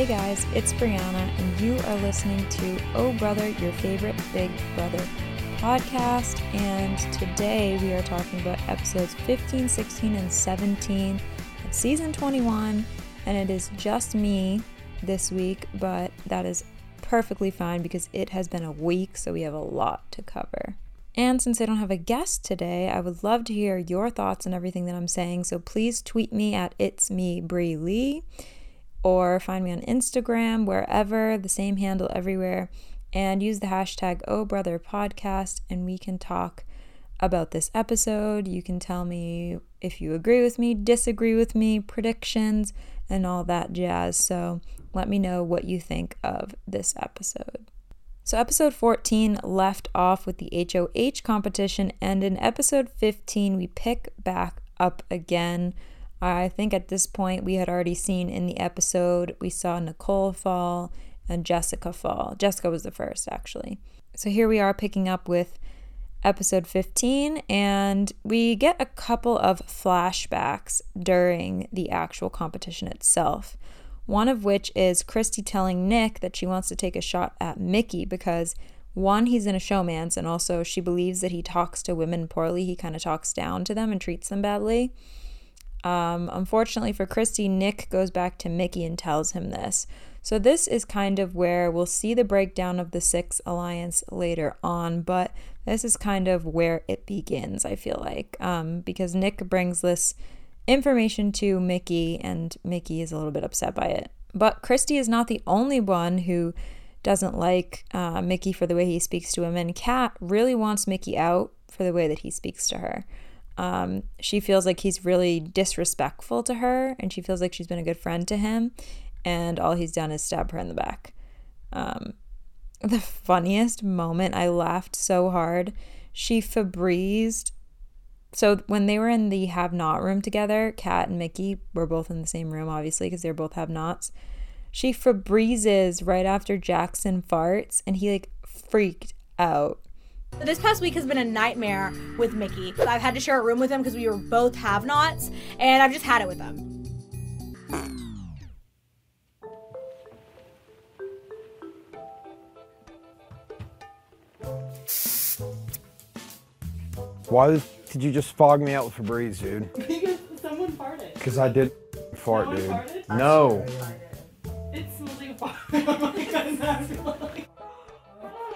Hey guys, it's Brianna, and you are listening to Oh Brother, your favorite Big Brother podcast. And today we are talking about episodes 15, 16, and 17 of season 21. And it is just me this week, but that is perfectly fine because it has been a week, so we have a lot to cover. And since I don't have a guest today, I would love to hear your thoughts on everything that I'm saying. So please tweet me at it's me Brie Lee or find me on Instagram, wherever, the same handle everywhere, and use the hashtag Oh Brother Podcast, and we can talk about this episode. You can tell me if you agree with me, disagree with me, predictions, and all that jazz. So let me know what you think of this episode. So, episode 14 left off with the HOH competition, and in episode 15, we pick back up again I think at this point we had already seen in the episode, we saw Nicole fall and Jessica fall. Jessica was the first, actually. So here we are picking up with episode 15, and we get a couple of flashbacks during the actual competition itself. One of which is Christie telling Nick that she wants to take a shot at Michie because one, he's in a showmance, and also she believes that he talks to women poorly. He kind of talks down to them and treats them badly. Um, unfortunately for Christie, Nick goes back to Michie and tells him this. So, this is kind of where we'll see the breakdown of the Six Alliance later on, but this is kind of where it begins, I feel like, um, because Nick brings this information to Michie, and Michie is a little bit upset by it. But Christie is not the only one who doesn't like uh, Michie for the way he speaks to him, and Kat really wants Michie out for the way that he speaks to her. Um, she feels like he's really disrespectful to her, and she feels like she's been a good friend to him, and all he's done is stab her in the back. Um, the funniest moment, I laughed so hard. She Febrezed. So when they were in the have not room together, Kat and Michie were both in the same room, obviously, because they're both have nots. She Febrezes right after Jackson farts, and he like freaked out. This past week has been a nightmare with Michie. I've had to share a room with him because we were both have nots, and I've just had it with him. Why did you just fog me out with Febreze, dude? Because someone farted. Because I did fart, Someone dude. farted? No. It smells like a fart. oh my god,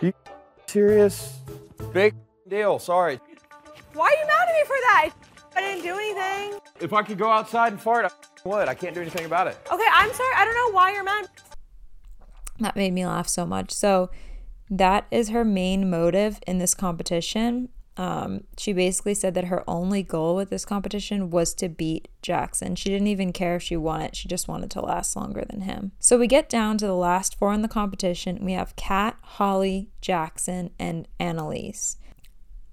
You serious? Big deal. Sorry. Why are you mad at me for that? I didn't do anything. If I could go outside and fart, I would. I can't do anything about it. Okay, I'm sorry. I don't know why you're mad. That made me laugh so much. So, that is her main motive in this competition. Um, she basically said that her only goal with this competition was to beat Jackson. She didn't even care if she won it, she just wanted to last longer than him. So we get down to the last four in the competition. We have Kat, Holly, Jackson, and Analyse.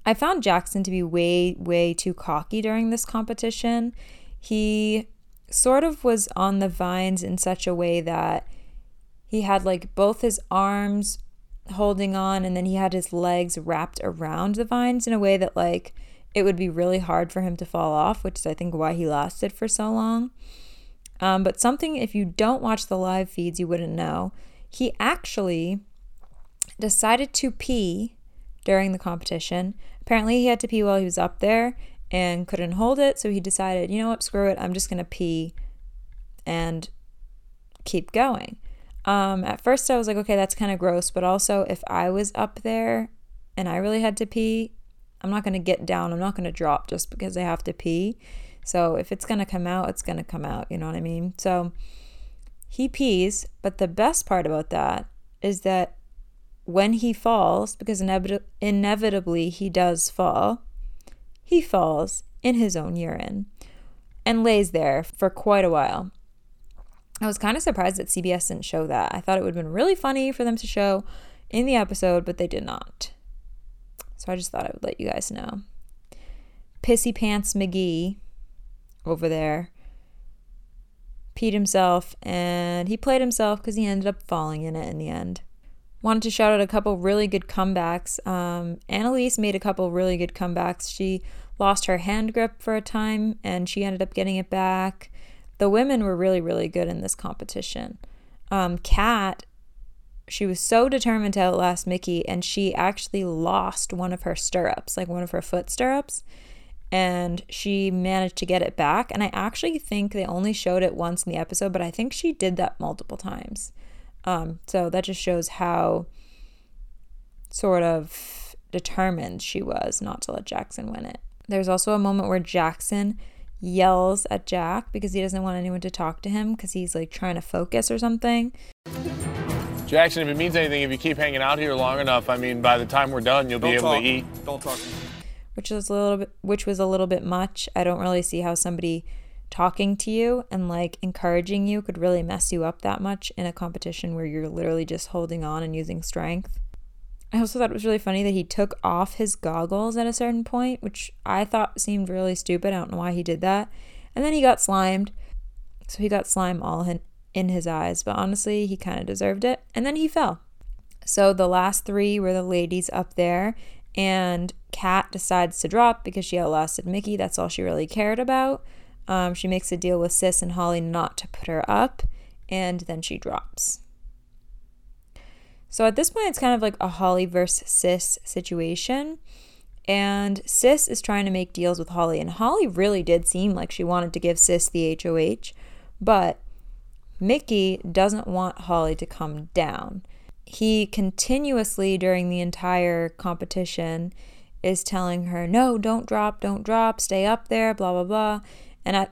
I found Jackson to be way, way too cocky during this competition. He sort of was on the vines in such a way that he had like both his arms holding on and then he had his legs wrapped around the vines in a way that like it would be really hard for him to fall off which is i think why he lasted for so long. Um, but something if you don't watch the live feeds you wouldn't know. He actually decided to pee during the competition. Apparently he had to pee while he was up there and couldn't hold it so he decided you know what? Screw it. I'm just to pee and keep going um, at first, I was like, okay, that's kind of gross, but also if I was up there and I really had to pee, I'm not going to get down. I'm not going to drop just because I have to pee. So if it's going to come out, it's going to come out. You know what I mean? So he pees, but the best part about that is that when he falls, because inevit- inevitably he does fall, he falls in his own urine and lays there for quite a while. I was kind of surprised that CBS didn't show that. I thought it would have been really funny for them to show in the episode, but they did not. So I just thought I would let you guys know. Pissy Pants McGee over there peed himself and he played himself because he ended up falling in it in the end. Wanted to shout out a couple really good comebacks. Um, Analyse made a couple really good comebacks. She lost her hand grip for a time and she ended up getting it back the women were really, really good in this competition. um, Kat, she was so determined to outlast Michie, and she actually lost one of her stirrups, like one of her foot stirrups, and she managed to get it back. And I actually think they only showed it once in the episode, but I think she did that multiple times. Um, so that just shows how sort of determined she was not to let Jackson win it. There's also a moment where Jackson yells at Jack because he doesn't want anyone to talk to him because he's like trying to focus or something. Jackson, if it means anything, if you keep hanging out here long enough, I mean, by the time we're done, you'll be Don't able talk. to eat. Don't talk. which was a little bit which was a little bit much. I don't really see how somebody talking to you and like encouraging you could really mess you up that much in a competition where you're literally just holding on and using strength. I also thought it was really funny that he took off his goggles at a certain point, which I thought seemed really stupid. I don't know why he did that. And then he got slimed. So he got slime all in, in his eyes, but honestly, he kind of deserved it. And then he fell. So the last three were the ladies up there, and Kat decides to drop because she outlasted Michie. That's all she really cared about. Um, she makes a deal with Sis and Holly not to put her up, and then she drops. So at this point, it's kind of like a Holly versus Sis situation. And Sis is trying to make deals with Holly, and Holly really did seem like she wanted to give Sis the HOH, but Michie doesn't want Holly to come down. He continuously, during the entire competition, is telling her, No, don't drop, don't drop, stay up there, blah, blah, blah. And I,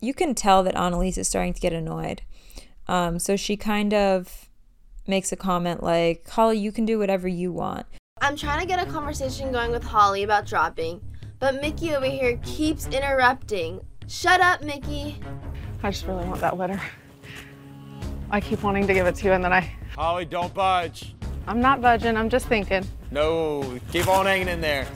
you can tell that Analyse is starting to get annoyed. Um, so she kind of makes a comment like, Holly, you can do whatever you want. I'm trying to get a conversation going with Holly about dropping, but Michie over here keeps interrupting. Shut up, Michie. I just really want that letter. I keep wanting to give it to you, and then I. Holly, don't budge. I'm not budging, I'm just thinking. No, keep on hanging in there.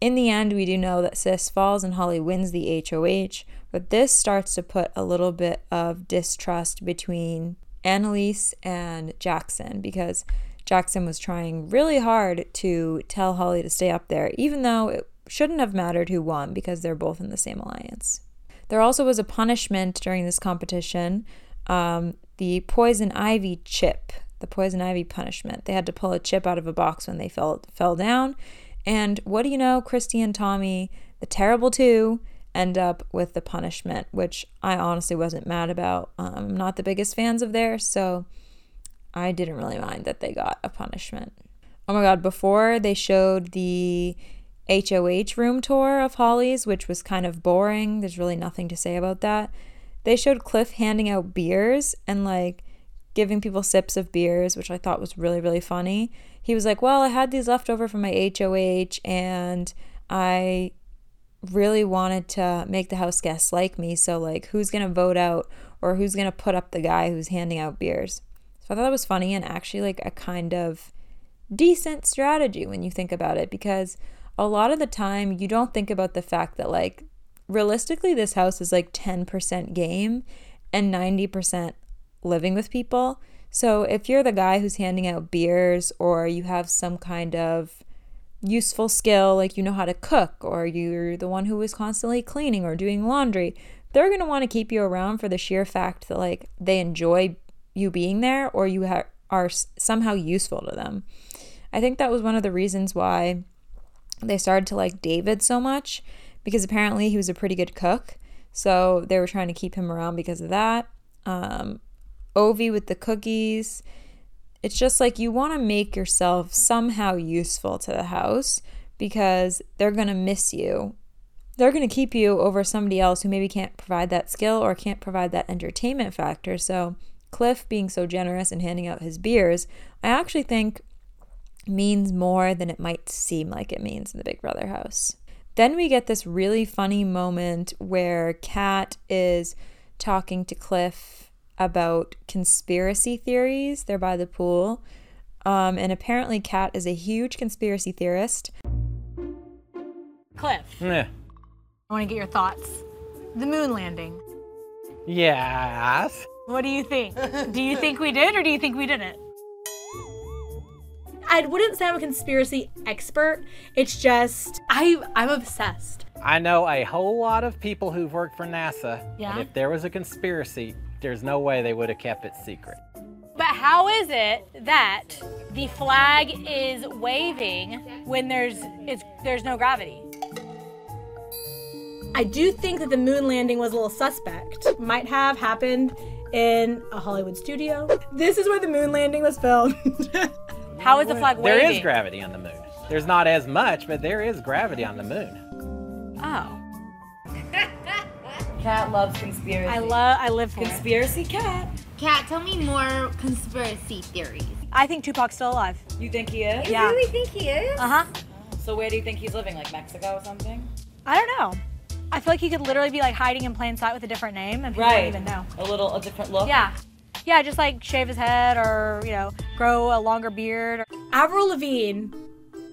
In the end, we do know that Sis falls and Holly wins the HOH, but this starts to put a little bit of distrust between Analyse and Jackson because Jackson was trying really hard to tell Holly to stay up there, even though it shouldn't have mattered who won because they're both in the same alliance. There also was a punishment during this competition um, the poison ivy chip, the poison ivy punishment. They had to pull a chip out of a box when they fell, fell down. And what do you know? Christie and Tommy, the terrible two, end up with the punishment, which I honestly wasn't mad about. Um, I'm not the biggest fans of theirs, so I didn't really mind that they got a punishment. Oh my god, before they showed the HOH room tour of Holly's, which was kind of boring, there's really nothing to say about that. They showed Cliff handing out beers and like giving people sips of beers, which I thought was really, really funny. He was like, Well, I had these left over from my HOH and I really wanted to make the house guests like me. So, like, who's going to vote out or who's going to put up the guy who's handing out beers? So, I thought that was funny and actually like a kind of decent strategy when you think about it because a lot of the time you don't think about the fact that, like, realistically, this house is like 10% game and 90% living with people. So if you're the guy who's handing out beers or you have some kind of useful skill, like you know how to cook, or you're the one who is constantly cleaning or doing laundry, they're going to want to keep you around for the sheer fact that like they enjoy you being there or you ha- are somehow useful to them. I think that was one of the reasons why they started to like David so much because apparently he was a pretty good cook. So they were trying to keep him around because of that. Um, Ovi with the cookies. It's just like you want to make yourself somehow useful to the house because they're going to miss you. They're going to keep you over somebody else who maybe can't provide that skill or can't provide that entertainment factor. So, Cliff being so generous and handing out his beers, I actually think means more than it might seem like it means in the Big Brother house. Then we get this really funny moment where Kat is talking to Cliff about conspiracy theories. They're by the pool. Um, and apparently, Kat is a huge conspiracy theorist. Cliff, Yeah. I want to get your thoughts. The moon landing. Yes. What do you think? do you think we did or do you think we didn't? I wouldn't say I'm a conspiracy expert. It's just I I'm obsessed. I know a whole lot of people who've worked for NASA. Yeah? And if there was a conspiracy, there's no way they would have kept it secret. But how is it that the flag is waving when there's it's there's no gravity? I do think that the moon landing was a little suspect. Might have happened in a Hollywood studio. This is where the moon landing was filmed. how is the flag There waving? is gravity on the moon. There's not as much, but there is gravity on the moon. Oh, Kat loves conspiracy. I love I live for it. conspiracy cat. Kat, tell me more conspiracy theories. I think Tupac's still alive. You think he is? Yeah. really think he is? Uh huh. So where do you think he's living? Like Mexico or something? I don't know. I feel like he could literally be like hiding in plain sight with a different name and people Right. wouldn't even know. A little, a different look. Yeah. Yeah, just like shave his head or, you know, grow a longer beard. Avril Lavigne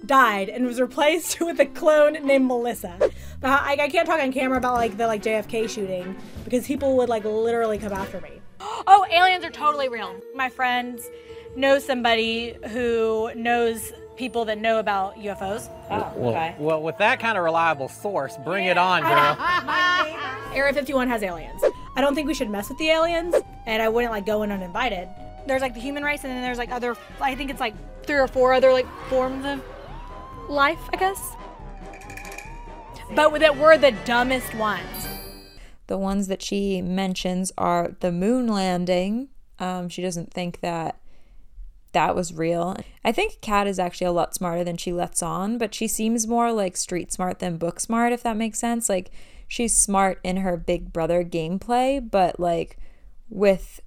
died and was replaced with a clone named Melissa. But I, I can't talk on camera about like the like JFK shooting because people would like literally come after me. Oh, aliens are totally real. My friends know somebody who knows people that know about UFOs. Oh, Well, okay. well, with that kind of reliable source, bring it on, girl. Area 51 has aliens. I don't think we should mess with the aliens, and I wouldn't like go in uninvited. There's like the human race, and then there's like other. I think it's like three or four other like forms of life, I guess. But that we're the dumbest ones. The ones that she mentions are the moon landing. Um, she doesn't think that that was real. I think Kat is actually a lot smarter than she lets on, but she seems more like street smart than book smart, if that makes sense. Like she's smart in her Big Brother gameplay, but like with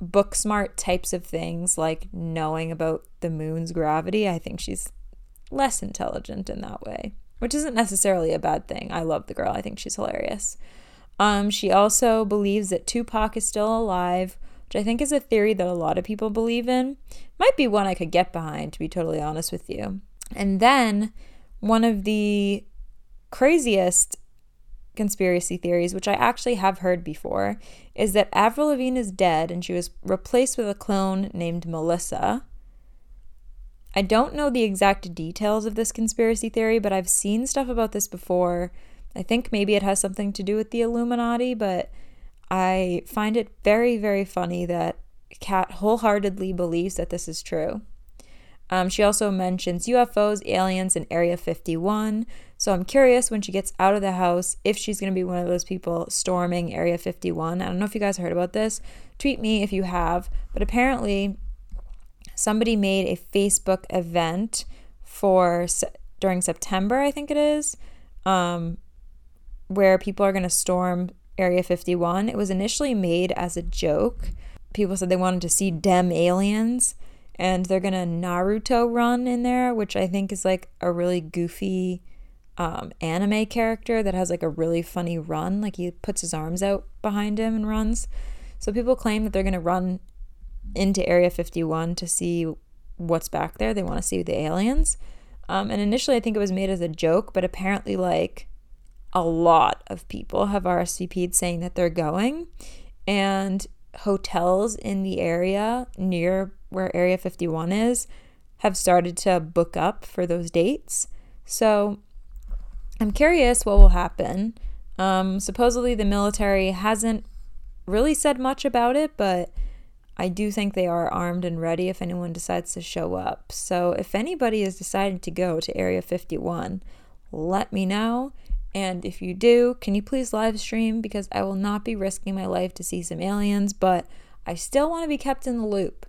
book smart types of things, like knowing about the moon's gravity, I think she's less intelligent in that way, which isn't necessarily a bad thing. I love the girl. I think she's hilarious. Um, she also believes that Tupac is still alive, which I think is a theory that a lot of people believe in. Might be one I could get behind, to be totally honest with you. And then one of the craziest conspiracy theories, which I actually have heard before, is that Avril Lavigne is dead and she was replaced with a clone named Melissa. I don't know the exact details of this conspiracy theory, but I've seen stuff about this before. I think maybe it has something to do with the Illuminati, but I find it very, very funny that Kat wholeheartedly believes that this is true. Um, she also mentions UFOs, aliens, and Area 51. So I'm curious when she gets out of the house if she's going to be one of those people storming Area 51. I don't know if you guys heard about this. Tweet me if you have. But apparently, somebody made a Facebook event for during September, I think it is, um, where people are going to storm Area 51. It was initially made as a joke. People said they wanted to see dem aliens, and they're going to Naruto run in there, which I think is like a really goofy um, anime character that has like a really funny run. Like he puts his arms out behind him and runs. So people claim that they're going to run into Area 51 to see what's back there. They want to see the aliens. Um, and initially, I think it was made as a joke, but apparently, like a lot of people have RSVP'd saying that they're going. And hotels in the area near where Area 51 is have started to book up for those dates. So I'm curious what will happen. Um, supposedly, the military hasn't really said much about it, but I do think they are armed and ready if anyone decides to show up. So if anybody is deciding to go to Area 51, let me know. And if you do, can you please live stream? Because I will not be risking my life to see some aliens, but I still want to be kept in the loop.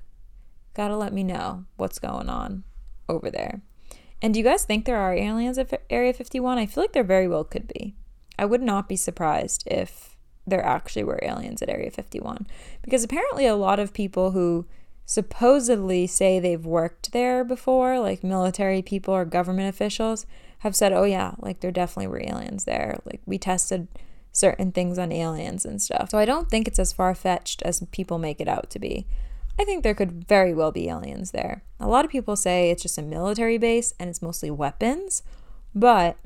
Gotta let me know what's going on over there. And do you guys think there are aliens at Area 51? I feel like there very well could be. I would not be surprised if there actually were aliens at Area 51. Because apparently, a lot of people who supposedly say they've worked there before, like military people or government officials, have said, oh, yeah, like there definitely were aliens there. Like we tested certain things on aliens and stuff. So I don't think it's as far fetched as people make it out to be. I think there could very well be aliens there. A lot of people say it's just a military base and it's mostly weapons, but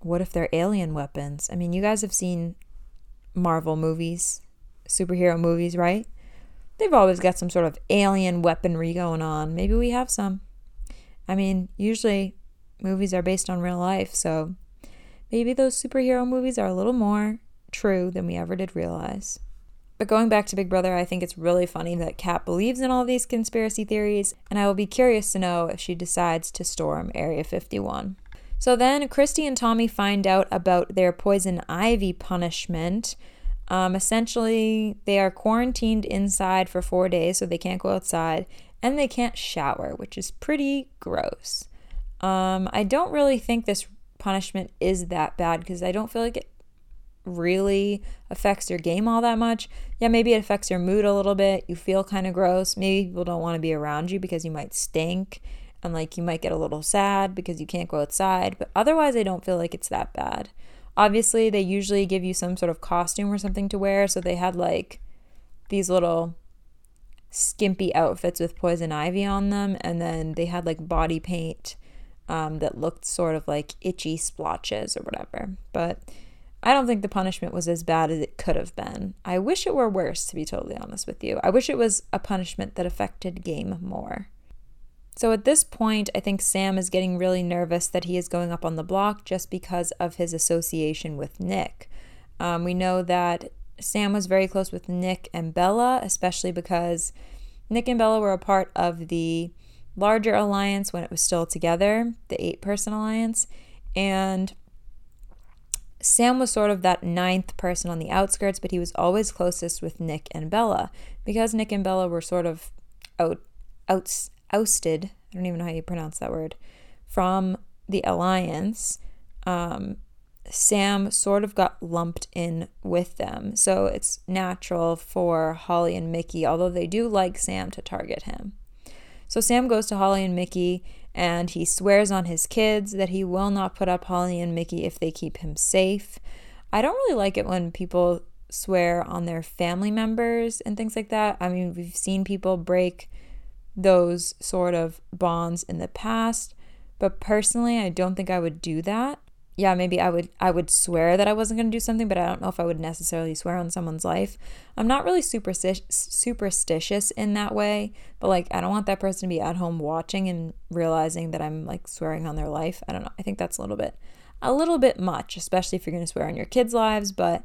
what if they're alien weapons? I mean, you guys have seen Marvel movies, superhero movies, right? They've always got some sort of alien weaponry going on. Maybe we have some. I mean, usually movies are based on real life, so maybe those superhero movies are a little more true than we ever did realize. But going back to Big Brother, I think it's really funny that Kat believes in all these conspiracy theories, and I will be curious to know if she decides to storm Area 51. So then Christie and Tommy find out about their poison ivy punishment. Um, essentially, they are quarantined inside for four days, so they can't go outside, and they can't shower, which is pretty gross. Um, I don't really think this punishment is that bad because I don't feel like it really affects your game all that much. Yeah, maybe it affects your mood a little bit. You feel kind of gross. Maybe people don't want to be around you because you might stink and like you might get a little sad because you can't go outside. But otherwise, I don't feel like it's that bad. Obviously, they usually give you some sort of costume or something to wear. So they had like these little skimpy outfits with poison ivy on them. And then they had like body paint um, that looked sort of like itchy splotches or whatever. But I don't think the punishment was as bad as it could have been. I wish it were worse, to be totally honest with you. I wish it was a punishment that affected game more. So at this point, I think Sam is getting really nervous that he is going up on the block just because of his association with Nick. Um, we know that Sam was very close with Nick and Bella, especially because Nick and Bella were a part of the larger alliance when it was still together, the eight person alliance. And Sam was sort of that ninth person on the outskirts, but he was always closest with Nick and Bella because Nick and Bella were sort of out, out ousted, I don't even know how you pronounce that word, from the alliance, um, Sam sort of got lumped in with them. So it's natural for Holly and Michie, although they do like Sam, to target him. So Sam goes to Holly and Michie and he swears on his kids that he will not put up Holly and Michie if they keep him safe. I don't really like it when people swear on their family members and things like that. I mean, we've seen people break those sort of bonds in the past, but personally, I don't think I would do that. Yeah, maybe I would I would swear that I wasn't going to do something, but I don't know if I would necessarily swear on someone's life. I'm not really superstitious superstitious in that way, but like I don't want that person to be at home watching and realizing that I'm like swearing on their life. I don't know. I think that's a little bit a little bit much, especially if you're going to swear on your kids' lives, but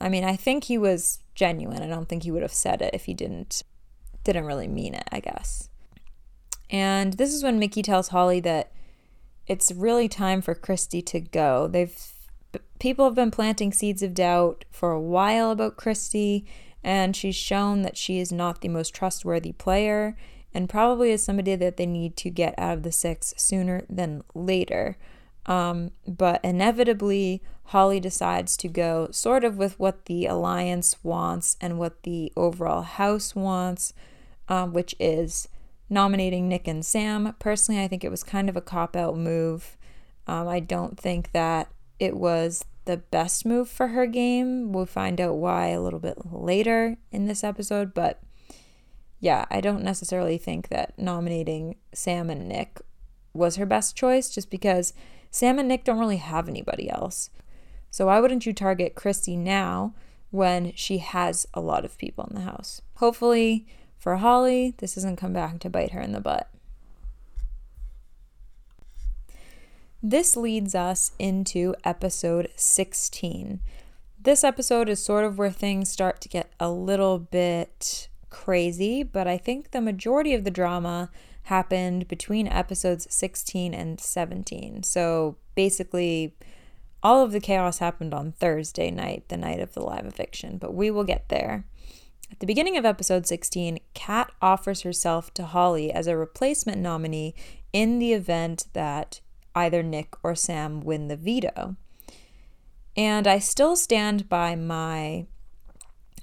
I mean, I think he was genuine. I don't think he would have said it if he didn't didn't really mean it, I guess. And this is when Michie tells Holly that it's really time for Christie to go. They've people have been planting seeds of doubt for a while about Christie, and she's shown that she is not the most trustworthy player and probably is somebody that they need to get out of the six sooner than later. Um, but inevitably, Holly decides to go sort of with what the alliance wants and what the overall house wants, um, which is nominating Nick and Sam. Personally, I think it was kind of a cop out move. Um, I don't think that it was the best move for her game. We'll find out why a little bit later in this episode, but yeah, I don't necessarily think that nominating Sam and Nick was her best choice just because Sam and Nick don't really have anybody else. So why wouldn't you target Christie now when she has a lot of people in the house? Hopefully, for Holly, this doesn't come back to bite her in the butt. This leads us into episode 16. This episode is sort of where things start to get a little bit crazy, but I think the majority of the drama happened between episodes 16 and 17. So basically, all of the chaos happened on Thursday night, the night of the live eviction, but we will get there. At the beginning of episode 16, Kat offers herself to Holly as a replacement nominee in the event that either Nick or Sam win the veto. And I still stand by my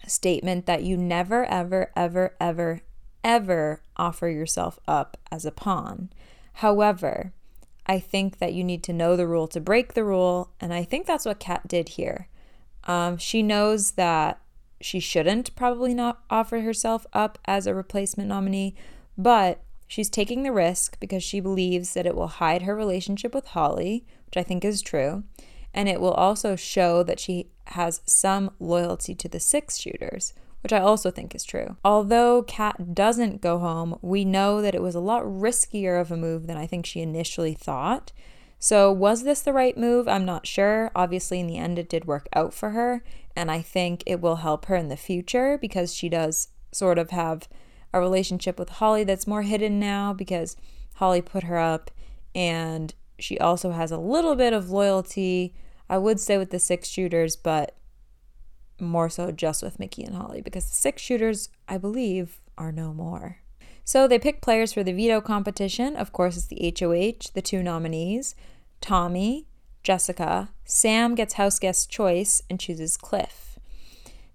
statement that you never, ever, ever, ever, ever offer yourself up as a pawn. However, I think that you need to know the rule to break the rule, and I think that's what Kat did here. Um, she knows that she shouldn't probably not offer herself up as a replacement nominee, but she's taking the risk because she believes that it will hide her relationship with Holly, which I think is true, and it will also show that she has some loyalty to the six shooters, which I also think is true. Although Kat doesn't go home, we know that it was a lot riskier of a move than I think she initially thought. So, was this the right move? I'm not sure. Obviously, in the end, it did work out for her. And I think it will help her in the future because she does sort of have a relationship with Holly that's more hidden now because Holly put her up. And she also has a little bit of loyalty, I would say, with the six shooters, but more so just with Michie and Holly because the six shooters, I believe, are no more. So they pick players for the veto competition. Of course, it's the HOH, the two nominees Tommy, Jessica. Sam gets house guest choice and chooses Cliff.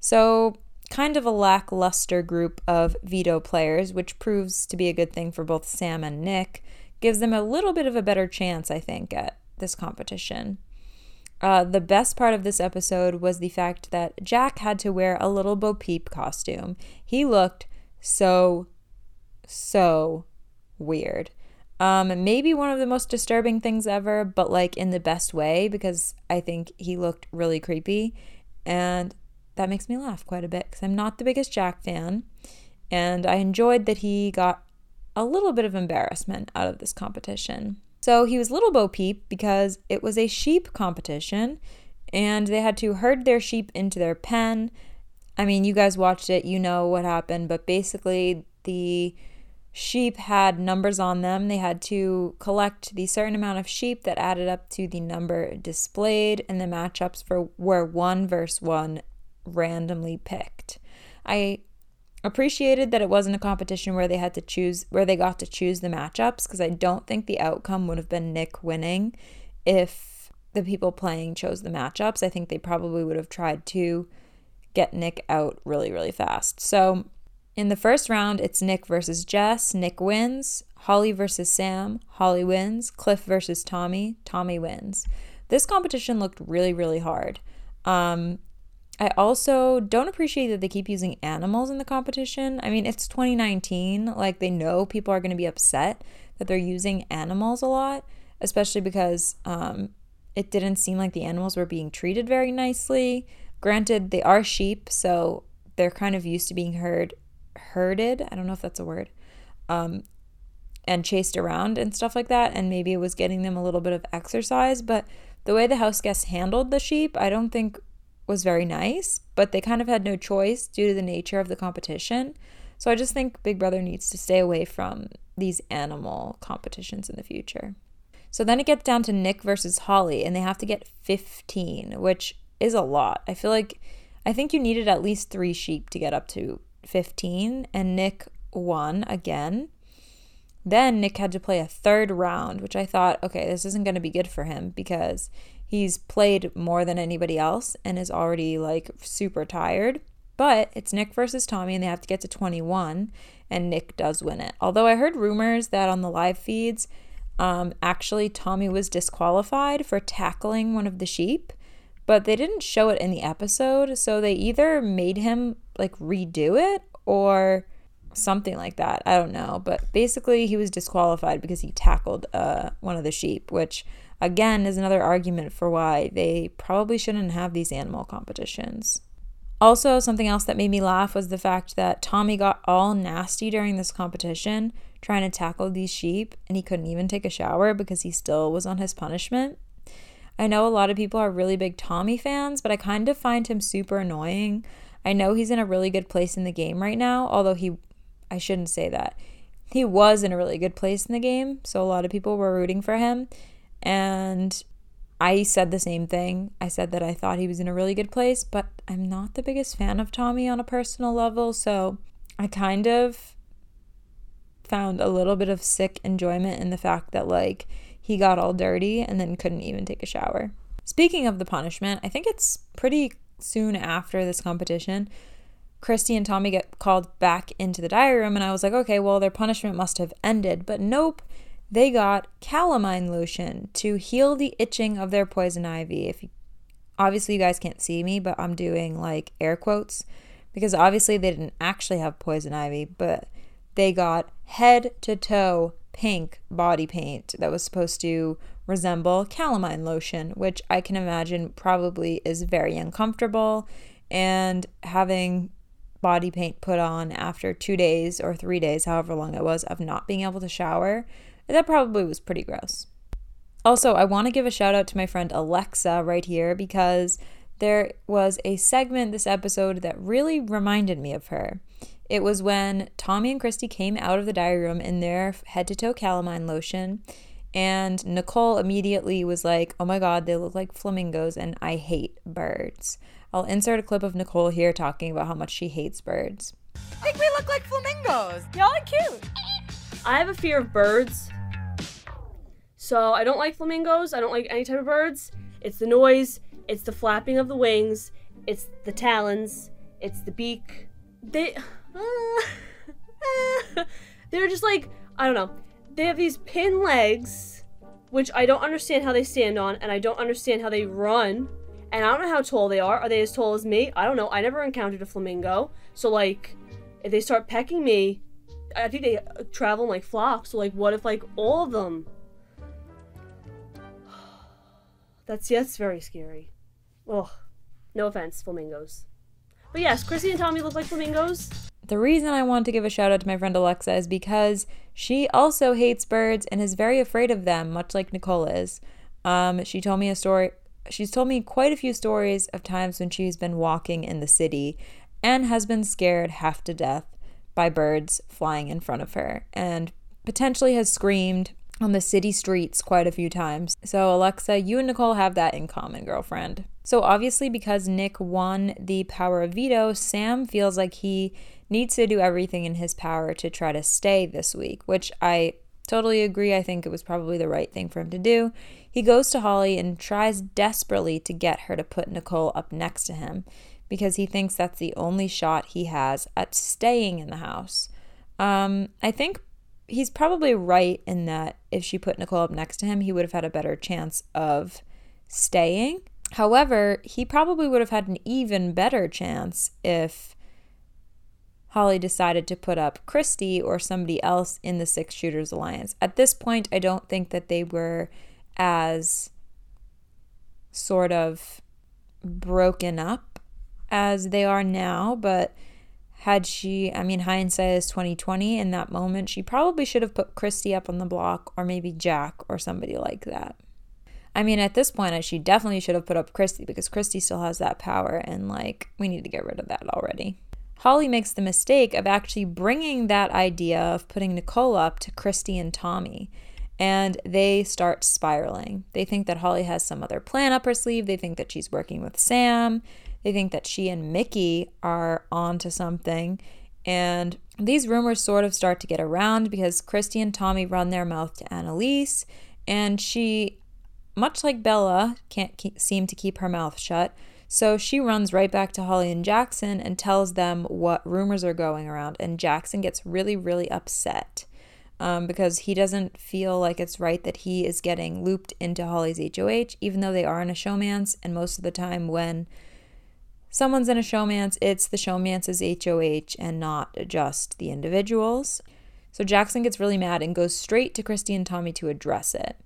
So, kind of a lackluster group of veto players, which proves to be a good thing for both Sam and Nick. Gives them a little bit of a better chance, I think, at this competition. Uh, the best part of this episode was the fact that Jack had to wear a little Bo Peep costume. He looked so so weird. Um, maybe one of the most disturbing things ever, but like in the best way because I think he looked really creepy, and that makes me laugh quite a bit because I'm not the biggest Jack fan, and I enjoyed that he got a little bit of embarrassment out of this competition. So he was Little Bo Peep because it was a sheep competition, and they had to herd their sheep into their pen. I mean, you guys watched it, you know what happened, but basically the sheep had numbers on them. They had to collect the certain amount of sheep that added up to the number displayed, and the matchups for were one versus one randomly picked. I appreciated that it wasn't a competition where they had to choose where they got to choose the matchups because I don't think the outcome would have been Nick winning if the people playing chose the matchups. I think they probably would have tried to get Nick out really really fast. So in the first round, it's Nick versus Jess. Nick wins. Holly versus Sam. Holly wins. Cliff versus Tommy. Tommy wins. This competition looked really, really hard. Um, I also don't appreciate that they keep using animals in the competition. I mean, it's 2019. Like, they know people are going to be upset that they're using animals a lot, especially because um, it didn't seem like the animals were being treated very nicely. Granted, they are sheep, so they're kind of used to being heard herded. I don't know if that's a word. Um, and chased around and stuff like that. And maybe it was getting them a little bit of exercise. But the way the house guests handled the sheep, I don't think was very nice. But they kind of had no choice due to the nature of the competition. So I just think Big Brother needs to stay away from these animal competitions in the future. So then it gets down to Nick versus Holly, and they have to get 15, which is a lot. I feel like I think you needed at least three sheep to get up to 15, and Nick won again. Then Nick had to play a third round, which I thought, okay, this isn't going to be good for him because he's played more than anybody else and is already like super tired. But it's Nick versus Tommy, and they have to get to 21, and Nick does win it. Although I heard rumors that on the live feeds, um, actually Tommy was disqualified for tackling one of the sheep but they didn't show it in the episode. So they either made him like redo it or something like that. I don't know. But basically, he was disqualified because he tackled uh, one of the sheep, which again is another argument for why they probably shouldn't have these animal competitions. Also, something else that made me laugh was the fact that Tommy got all nasty during this competition trying to tackle these sheep, and he couldn't even take a shower because he still was on his punishment. I know a lot of people are really big Tommy fans, but I kind of find him super annoying. I know he's in a really good place in the game right now, although he, I shouldn't say that. He was in a really good place in the game, so a lot of people were rooting for him. And I said the same thing. I said that I thought he was in a really good place, but I'm not the biggest fan of Tommy on a personal level, so I kind of found a little bit of sick enjoyment in the fact that, like, he got all dirty and then couldn't even take a shower. Speaking of the punishment, I think it's pretty soon after this competition. Christie and Tommy get called back into the diary room, and I was like, okay, well, their punishment must have ended. But nope, they got calamine lotion to heal the itching of their poison ivy. If you, obviously you guys can't see me, but I'm doing like air quotes because obviously they didn't actually have poison ivy, but they got head to toe pink body paint that was supposed to resemble calamine lotion, which I can imagine probably is very uncomfortable. And having body paint put on after two days or three days, however long it was, of not being able to shower, that probably was pretty gross. Also, I want to give a shout out to my friend Alexa right here because there was a segment this episode that really reminded me of her. It was when Tommy and Christie came out of the diary room in their head to toe calamine lotion, and Nicole immediately was like, Oh my god, they look like flamingos, and I hate birds. I'll insert a clip of Nicole here talking about how much she hates birds. I think we look like flamingos. Y'all are cute. I have a fear of birds. So I don't like flamingos. I don't like any type of birds. It's the noise, it's the flapping of the wings, it's the talons, it's the beak. They They're just like, I don't know. They have these pin legs which I don't understand how they stand on and I don't understand how they run. And I don't know how tall they are. Are they as tall as me? I don't know. I never encountered a flamingo. So like if they start pecking me, I think they uh, travel in like flocks. So like, what if like all of them? That's that's very scary. Ugh. No offense, flamingos. But yes, Chrissy and Tommy look like flamingos. The reason I want to give a shout out to my friend Alexa is because she also hates birds and is very afraid of them, much like Nicole is. Um, she told me a story. She's told me quite a few stories of times when she's been walking in the city and has been scared half to death by birds flying in front of her and potentially has screamed on the city streets quite a few times. So, Alexa, you and Nicole have that in common, girlfriend. So, obviously, because Nick won the power of veto, Sam feels like he needs to do everything in his power to try to stay this week, which I totally agree. I think it was probably the right thing for him to do. He goes to Holly and tries desperately to get her to put Nicole up next to him because he thinks that's the only shot he has at staying in the house. Um, I think he's probably right in that if she put Nicole up next to him, he would have had a better chance of staying. However, he probably would have had an even better chance if Holly decided to put up Christie or somebody else in the Six Shooters Alliance. At this point, I don't think that they were as sort of broken up as they are now, but had she, I mean, hindsight is 2020. In that moment, she probably should have put Christie up on the block or maybe Jack or somebody like that. I mean, at this point, she definitely should have put up Christie because Christy still has that power, and like, we need to get rid of that already. Holly makes the mistake of actually bringing that idea of putting Nicole up to Christie and Tommy, and they start spiraling. They think that Holly has some other plan up her sleeve, they think that she's working with Sam, they think that she and Michie are on to something. And these rumors sort of start to get around because Christie and Tommy run their mouth to Analyse, and she, much like Bella, can't seem to keep her mouth shut. So she runs right back to Holly and Jackson and tells them what rumors are going around. And Jackson gets really, really upset um, because he doesn't feel like it's right that he is getting looped into Holly's HOH, even though they are in a showmance. And most of the time, when someone's in a showmance, it's the showmance's HOH and not just the individuals. So Jackson gets really mad and goes straight to Christie and Tommy to address it.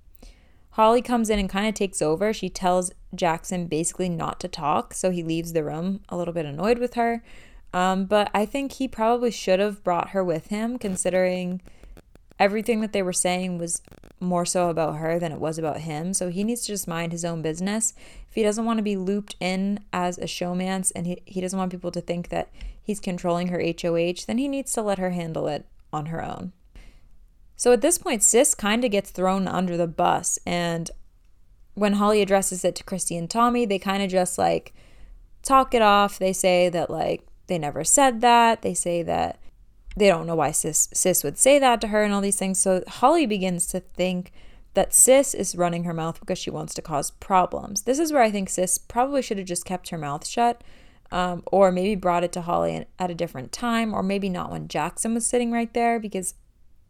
Holly comes in and kind of takes over. She tells Jackson basically not to talk, so he leaves the room a little bit annoyed with her. Um, but I think he probably should have brought her with him, considering everything that they were saying was more so about her than it was about him. So he needs to just mind his own business. If he doesn't want to be looped in as a showmance and he, he doesn't want people to think that he's controlling her HOH, then he needs to let her handle it on her own. So at this point, Sis kind of gets thrown under the bus. And when Holly addresses it to Christie and Tommy, they kind of just like talk it off. They say that, like, they never said that. They say that they don't know why sis sis would say that to her and all these things so holly begins to think that sis is running her mouth because she wants to cause problems this is where i think sis probably should have just kept her mouth shut um, or maybe brought it to holly at a different time or maybe not when jackson was sitting right there because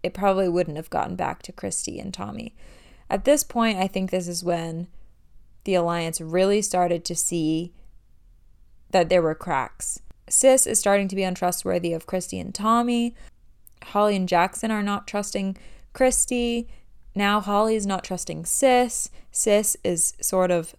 it probably wouldn't have gotten back to christie and tommy at this point i think this is when the alliance really started to see that there were cracks Sis is starting to be untrustworthy of Christie and Tommy. Holly and Jackson are not trusting Christie. Now Holly is not trusting Sis. Sis is sort of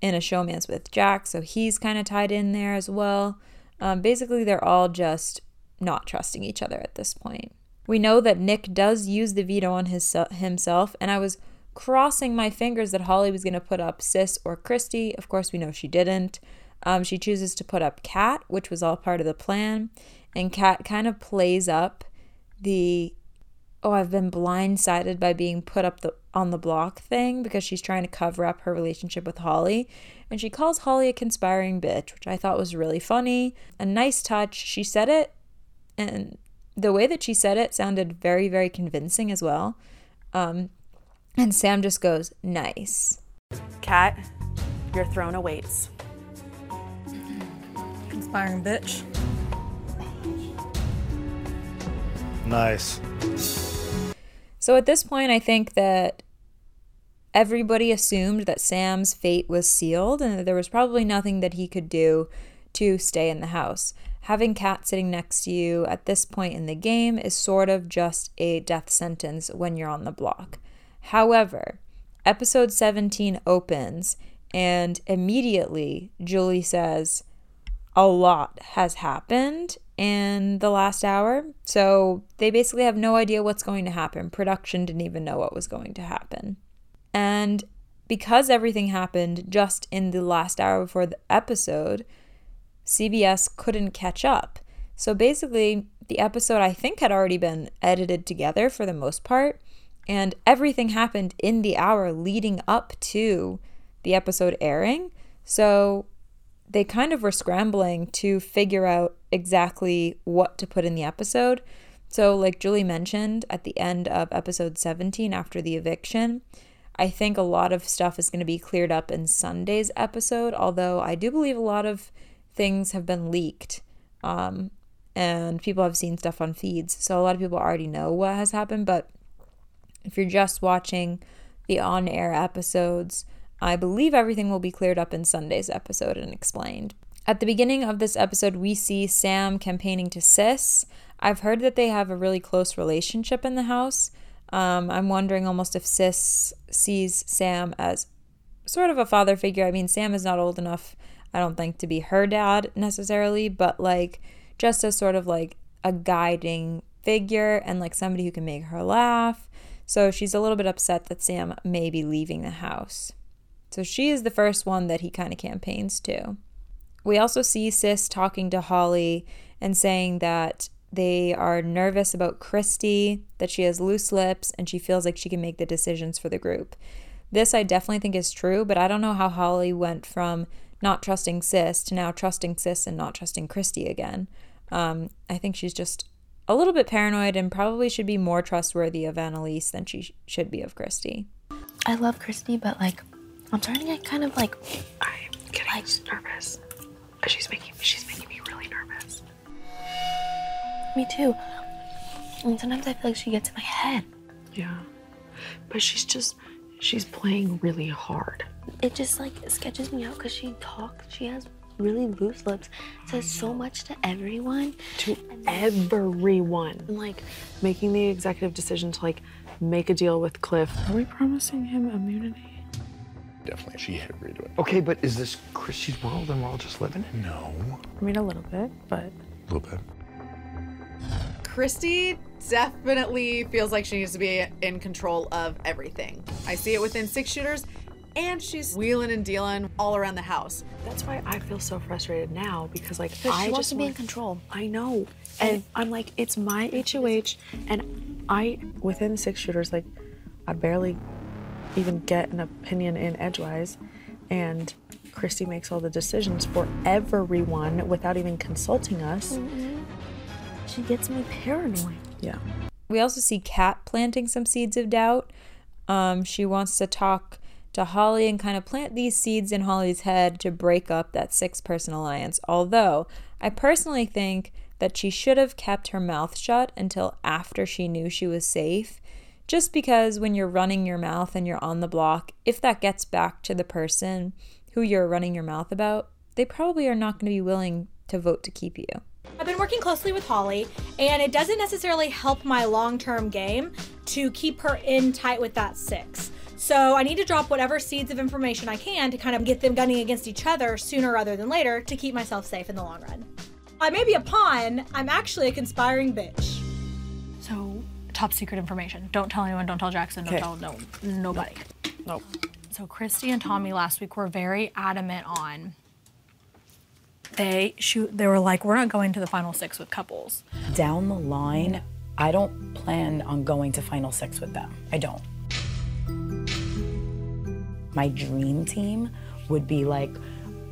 in a showmance with Jack, so he's kind of tied in there as well. Um, basically, they're all just not trusting each other at this point. We know that Nick does use the veto on his himself, and I was crossing my fingers that Holly was going to put up Sis or Christie. Of course, we know she didn't. Um, she chooses to put up Kat, which was all part of the plan. And Kat kind of plays up the oh, I've been blindsided by being put up the on the block thing because she's trying to cover up her relationship with Holly. And she calls Holly a conspiring bitch, which I thought was really funny. A nice touch. She said it and the way that she said it sounded very, very convincing as well. Um, and Sam just goes, nice. Kat, your throne awaits. Conspiring bitch. Nice. So at this point, I think that everybody assumed that Sam's fate was sealed and that there was probably nothing that he could do to stay in the house. Having Kat sitting next to you at this point in the game is sort of just a death sentence when you're on the block. However, episode 17 opens and immediately Julie says, A lot has happened in the last hour. So they basically have no idea what's going to happen. Production didn't even know what was going to happen. And because everything happened just in the last hour before the episode, CBS couldn't catch up. So basically, the episode I think had already been edited together for the most part, and everything happened in the hour leading up to the episode airing. So they kind of were scrambling to figure out exactly what to put in the episode. So, like Julie mentioned at the end of episode 17 after the eviction, I think a lot of stuff is going to be cleared up in Sunday's episode, although I do believe a lot of things have been leaked um, and people have seen stuff on feeds. So, a lot of people already know what has happened, but if you're just watching the on air episodes, I believe everything will be cleared up in Sunday's episode and explained. At the beginning of this episode, we see Sam campaigning to Sis. I've heard that they have a really close relationship in the house. Um, I'm wondering almost if Sis sees Sam as sort of a father figure. I mean, Sam is not old enough, I don't think, to be her dad necessarily, but like just as sort of like a guiding figure and like somebody who can make her laugh. So she's a little bit upset that Sam may be leaving the house. So she is the first one that he kind of campaigns to. We also see Sis talking to Holly and saying that they are nervous about Christie, that she has loose lips, and she feels like she can make the decisions for the group. This I definitely think is true, but I don't know how Holly went from not trusting Sis to now trusting Sis and not trusting Christie again. Um, I think she's just a little bit paranoid and probably should be more trustworthy of Analyse than she sh- should be of Christie. I love Christie, but like, I'm starting to get kind of like. I'm getting like, nervous. She's making she's making me really nervous. Me too. And sometimes I feel like she gets in my head. Yeah. But she's just she's playing really hard. It just like sketches me out because she talks. She has really loose lips. Says so much to everyone. To everyone. And like making the executive decision to like make a deal with Cliff. Are we promising him immunity? Definitely, she hit agreed to it. Okay, but is this Christie's world and we're all just living it? No. I mean, a little bit, but. A little bit. Christie definitely feels like she needs to be in control of everything. I see it within six shooters, and she's wheeling and dealing all around the house. That's why I feel so frustrated now because, like, But I she wants just to be in want- control. I know, and I'm like, it's my HOH, and I within six shooters, like, I barely even get an opinion in edgewise, and Christie makes all the decisions for everyone without even consulting us. She gets me paranoid. Yeah. We also see Kat planting some seeds of doubt. Um, she wants to talk to Holly and kind of plant these seeds in Holly's head to break up that six person alliance. Although, I personally think that she should have kept her mouth shut until after she knew she was safe. Just because when you're running your mouth and you're on the block, if that gets back to the person who you're running your mouth about, they probably are not going to be willing to vote to keep you. I've been working closely with Holly, and it doesn't necessarily help my long term game to keep her in tight with that six. So I need to drop whatever seeds of information I can to kind of get them gunning against each other sooner rather than later to keep myself safe in the long run. I may be a pawn, I'm actually a conspiring bitch. So top secret information. Don't tell anyone. Don't tell Jackson. Don't Okay. tell no nobody. Nope. So Christie and Tommy last week were very adamant on. They shoot. They were like, we're not going to the final six with couples. Down the line, I don't plan on going to final six with them. I don't. My dream team would be like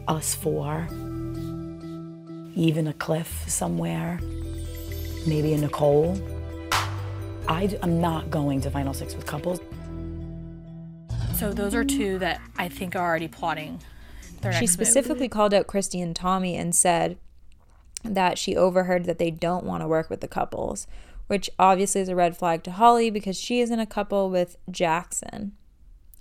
us four, even a Cliff somewhere, maybe a Nicole. I, am not going to final six with couples. So those are two that I think are already plotting. Their She next move. specifically called out Christie and Tommy and said that she overheard that they don't want to work with the couples, which obviously is a red flag to Holly because she is in a couple with Jackson.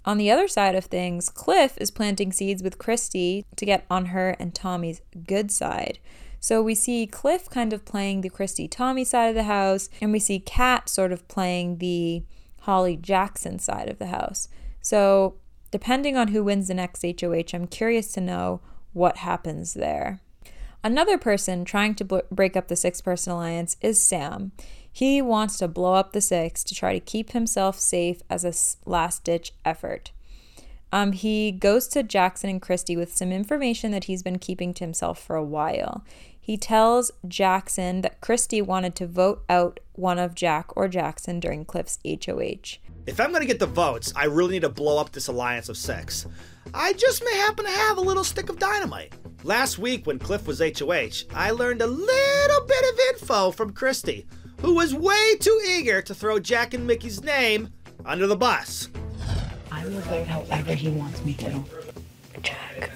On the other side of things, Cliff is planting seeds with Christie to get on her and Tommy's good side. So we see Cliff kind of playing the Christie Tommy side of the house, and we see Kat sort of playing the Holly Jackson side of the house. So depending on who wins the next HOH, I'm curious to know what happens there. Another person trying to break up the six person alliance is Sam. He wants to blow up the six to try to keep himself safe as a last ditch effort. Um, he goes to Jackson and Christie with some information that he's been keeping to himself for a while. He tells Jackson that Christie wanted to vote out one of Jack or Jackson during Cliff's HOH. If I'm gonna get the votes, I really need to blow up this alliance of six. I just may happen to have a little stick of dynamite. Last week, when Cliff was HOH, I learned a little bit of info from Christie, who was way too eager to throw Jack and Michie's name under the bus. I will vote however he wants me to. Jack,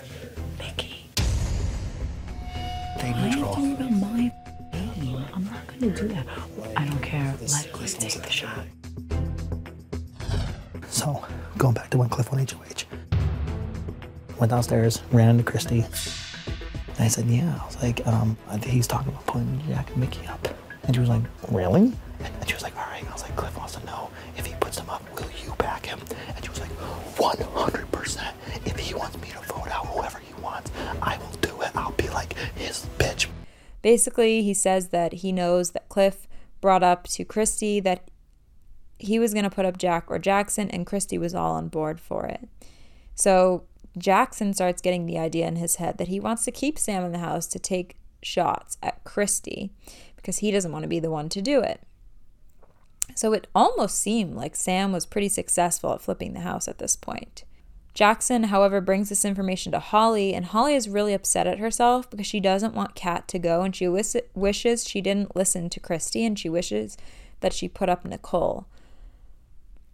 Michie. Stay I am neutral. talking about my name. I'm not gonna do that. I don't care. Let Cliff take the shot. So, going back to when Cliff went HOH. Went downstairs, ran into Christie. And I said, yeah. I was like, um, he's talking about putting Jack and Michie up. And she was like, really? And she was like, all right. I was like, Cliff wants to know if he puts them up, will you back him? And she was like, 100%. If he wants me to vote out whoever he wants, I will do it. I'll be like his bitch. Basically, he says that he knows that Cliff brought up to Christie that he was going to put up Jack or Jackson, and Christie was all on board for it. So Jackson starts getting the idea in his head that he wants to keep Sam in the house to take shots at Christie because he doesn't want to be the one to do it. So it almost seemed like Sam was pretty successful at flipping the house at this point. Jackson, however, brings this information to Holly, and Holly is really upset at herself because she doesn't want Kat to go, and she wis- wishes she didn't listen to Christie, and she wishes that she put up Nicole.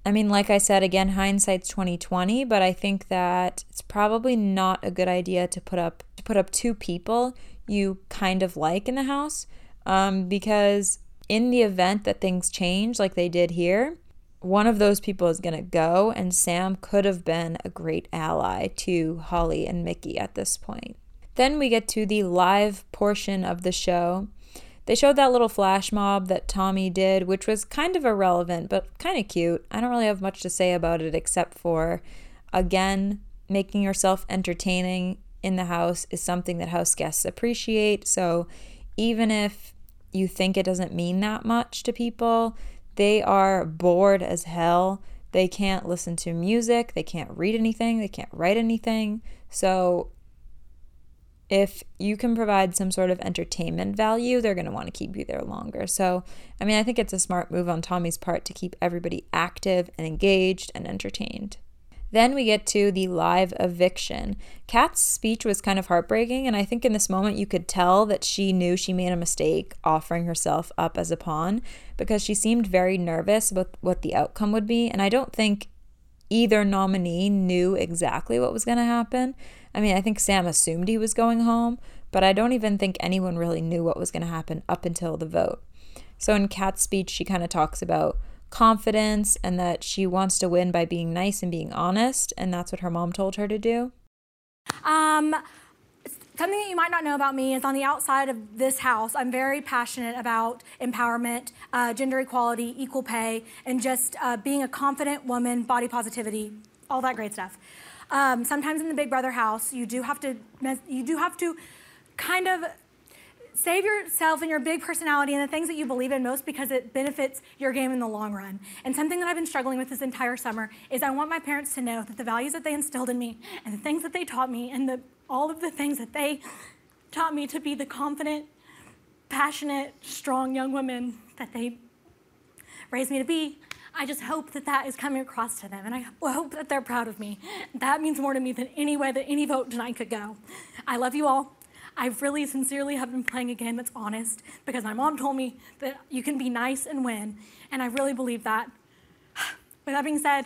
I mean, like I said, again, hindsight's twenty twenty, but I think that it's probably not a good idea to put up to put up two people you kind of like in the house, um, because in the event that things change like they did here, one of those people is going to go, and Sam could have been a great ally to Holly and Michie at this point. Then we get to the live portion of the show. They showed that little flash mob that Tommy did, which was kind of irrelevant, but kind of cute. I don't really have much to say about it except for, again, making yourself entertaining in the house is something that house guests appreciate. So even if you think it doesn't mean that much to people, they are bored as hell. They can't listen to music, they can't read anything, they can't write anything. So if you can provide some sort of entertainment value, they're going to want to keep you there longer. So, I mean, I think it's a smart move on Tommy's part to keep everybody active and engaged and entertained. Then we get to the live eviction. Kat's speech was kind of heartbreaking, and I think in this moment you could tell that she knew she made a mistake offering herself up as a pawn because she seemed very nervous about what the outcome would be. And I don't think either nominee knew exactly what was going to happen. I mean, I think Sam assumed he was going home, but I don't even think anyone really knew what was going to happen up until the vote. So in Kat's speech, she kind of talks about confidence and that she wants to win by being nice and being honest, and that's what her mom told her to do. Um, something that you might not know about me is on the outside of this house, I'm very passionate about empowerment, uh, gender equality, equal pay, and just uh, being a confident woman, body positivity, all that great stuff. Um, sometimes in the Big Brother house, you do have to you do have to kind of save yourself and your big personality and the things that you believe in most because it benefits your game in the long run. And something that I've been struggling with this entire summer is I want my parents to know that the values that they instilled in me and the things that they taught me and the, all of the things that they taught me to be the confident, passionate, strong young woman that they raised me to be. I just hope that that is coming across to them, and I hope that they're proud of me. That means more to me than any way that any vote tonight could go. I love you all. I really sincerely have been playing a game that's honest because my mom told me that you can be nice and win, and I really believe that. With that being said,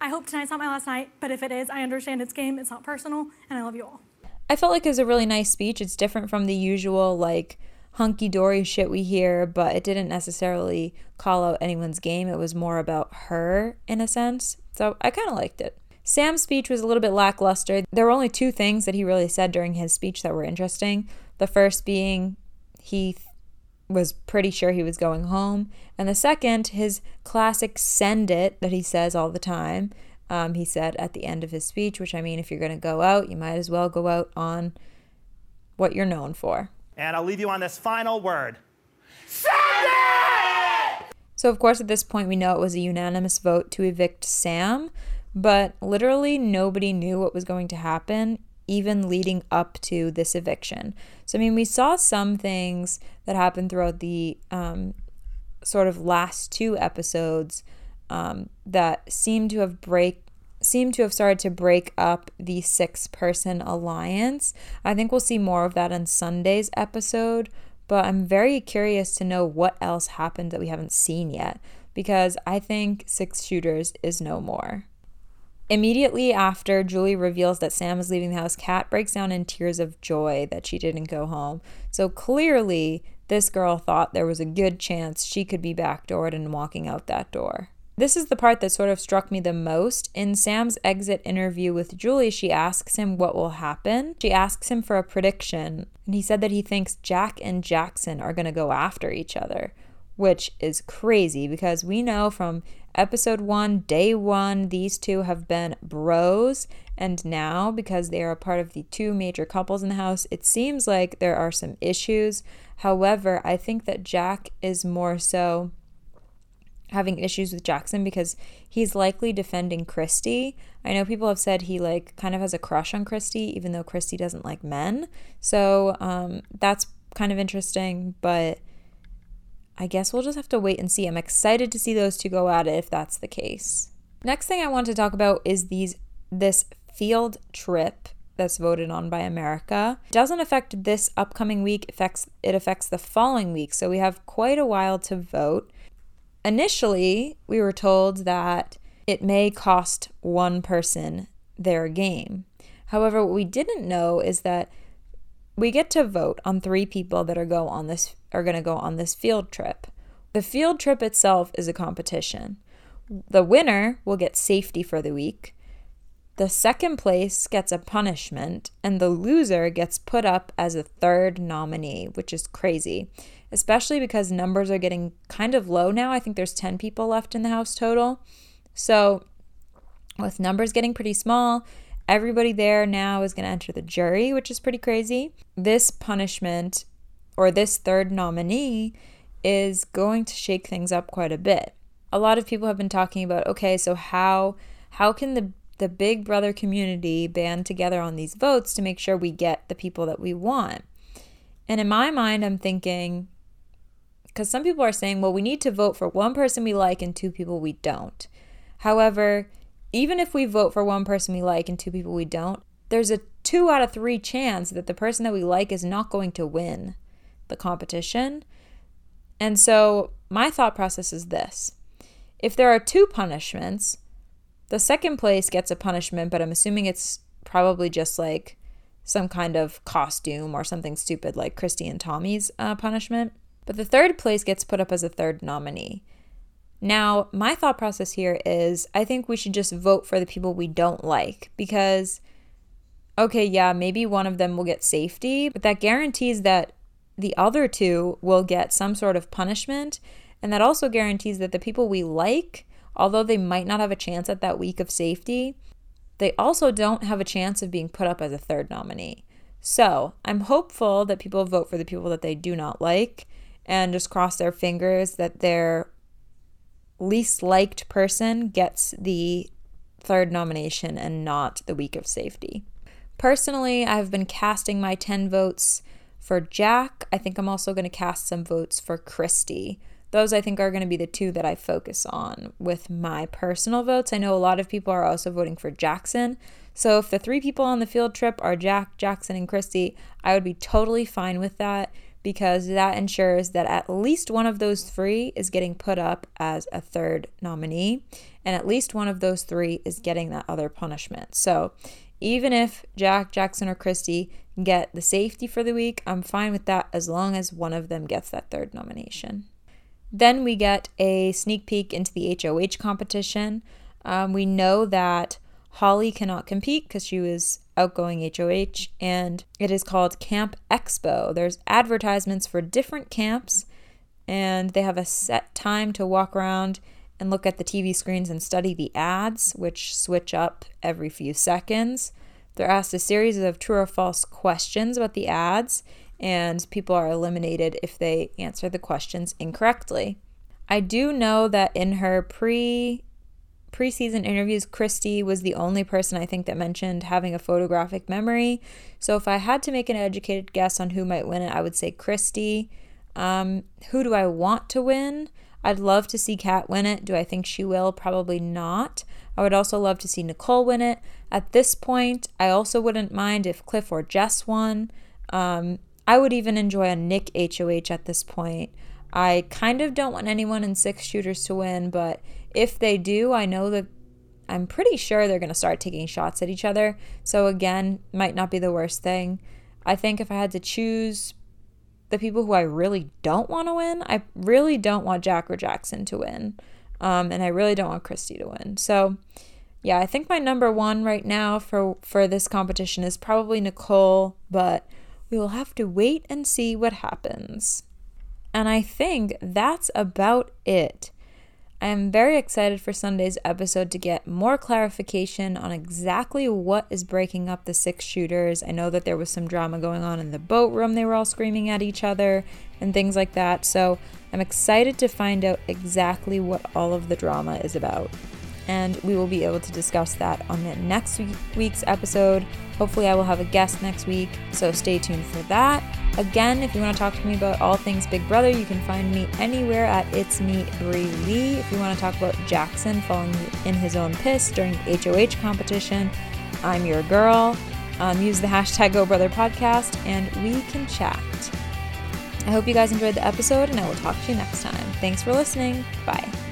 I hope tonight's not my last night, but if it is, I understand it's game, it's not personal, and I love you all. I felt like it was a really nice speech. It's different from the usual, like, hunky dory shit we hear, but it didn't necessarily call out anyone's game. It was more about her in a sense. So I kind of liked it. Sam's speech was a little bit lackluster. There were only two things that he really said during his speech that were interesting. The first being he th- was pretty sure he was going home, and the second, his classic send it that he says all the time. Um, he said at the end of his speech, which I mean, if you're going to go out, you might as well go out on what you're known for. And I'll leave you on this final word. Send it! So, of course, at this point, we know it was a unanimous vote to evict Sam, but literally nobody knew what was going to happen, even leading up to this eviction. So, I mean, we saw some things that happened throughout the um, sort of last two episodes um, that seem to have break seem to have started to break up the six person alliance. I think we'll see more of that in Sunday's episode, but I'm very curious to know what else happened that we haven't seen yet because I think Six Shooters is no more. Immediately after Julie reveals that Sam is leaving the house, Kat breaks down in tears of joy that she didn't go home. So clearly, this girl thought there was a good chance she could be backdoored and walking out that door. This is the part that sort of struck me the most. In Sam's exit interview with Julie, she asks him what will happen. She asks him for a prediction, and he said that he thinks Jack and Jackson are going to go after each other, which is crazy because we know from episode one, day one, these two have been bros, and now because they are a part of the two major couples in the house, it seems like there are some issues. However, I think that Jack is more so having issues with Jackson because he's likely defending Christie. I know people have said he like kind of has a crush on Christie, even though Christie doesn't like men. So um, that's kind of interesting, but I guess we'll just have to wait and see. I'm excited to see those two go at it if that's the case. Next thing I want to talk about is these this field trip that's voted on by America. It doesn't affect this upcoming week, it affects it affects the following week. So we have quite a while to vote. Initially, we were told that it may cost one person their game. However, what we didn't know is that we get to vote on three people that are go on this are going to go on this field trip. The field trip itself is a competition. The winner will get safety for the week. The second place gets a punishment, and the loser gets put up as a third nominee, which is crazy especially because numbers are getting kind of low now. I think there's 10 people left in the house total. So, with numbers getting pretty small, everybody there now is going to enter the jury, which is pretty crazy. This punishment or this third nominee is going to shake things up quite a bit. A lot of people have been talking about okay, so how how can the the Big Brother community band together on these votes to make sure we get the people that we want? And in my mind, I'm thinking because some people are saying, well, we need to vote for one person we like and two people we don't. However, even if we vote for one person we like and two people we don't, there's a two out of three chance that the person that we like is not going to win the competition. And so my thought process is this if there are two punishments, the second place gets a punishment, but I'm assuming it's probably just like some kind of costume or something stupid like Christie and Tommy's uh, punishment. But the third place gets put up as a third nominee. Now, my thought process here is I think we should just vote for the people we don't like because, okay, yeah, maybe one of them will get safety, but that guarantees that the other two will get some sort of punishment. And that also guarantees that the people we like, although they might not have a chance at that week of safety, they also don't have a chance of being put up as a third nominee. So I'm hopeful that people vote for the people that they do not like and just cross their fingers that their least liked person gets the third nomination and not the week of safety. Personally, I've been casting my 10 votes for Jack. I think I'm also going to cast some votes for Christie. Those I think are going to be the two that I focus on with my personal votes. I know a lot of people are also voting for Jackson. So if the three people on the field trip are Jack, Jackson, and Christie, I would be totally fine with that because that ensures that at least one of those three is getting put up as a third nominee, and at least one of those three is getting that other punishment. So even if Jack, Jackson, or Christie get the safety for the week, I'm fine with that as long as one of them gets that third nomination. Then we get a sneak peek into the HOH competition. Um, we know that Holly cannot compete because she was outgoing HOH, and it is called Camp Expo. There's advertisements for different camps, and they have a set time to walk around and look at the TV screens and study the ads, which switch up every few seconds. They're asked a series of true or false questions about the ads, and people are eliminated if they answer the questions incorrectly. I do know that in her pre preseason interviews, Christie was the only person I think that mentioned having a photographic memory. So if I had to make an educated guess on who might win it, I would say Christie. Um, who do I want to win? I'd love to see Kat win it. Do I think she will? Probably not. I would also love to see Nicole win it. At this point, I also wouldn't mind if Cliff or Jess won. Um, I would even enjoy a Nick HOH at this point. I kind of don't want anyone in six shooters to win, but if they do, I know that I'm pretty sure they're going to start taking shots at each other. So, again, might not be the worst thing. I think if I had to choose the people who I really don't want to win, I really don't want Jack or Jackson to win. Um, and I really don't want Christie to win. So, yeah, I think my number one right now for, for this competition is probably Nicole, but we will have to wait and see what happens. And I think that's about it. I am very excited for Sunday's episode to get more clarification on exactly what is breaking up the six shooters. I know that there was some drama going on in the boat room, they were all screaming at each other and things like that. So I'm excited to find out exactly what all of the drama is about and we will be able to discuss that on the next week's episode. Hopefully, I will have a guest next week, so stay tuned for that. Again, if you want to talk to me about all things Big Brother, you can find me anywhere at It's Me Brie Lee. If you want to talk about Jackson falling in his own piss during the HOH competition, I'm your girl. Um, use the hashtag Go Brother Podcast, and we can chat. I hope you guys enjoyed the episode, and I will talk to you next time. Thanks for listening. Bye.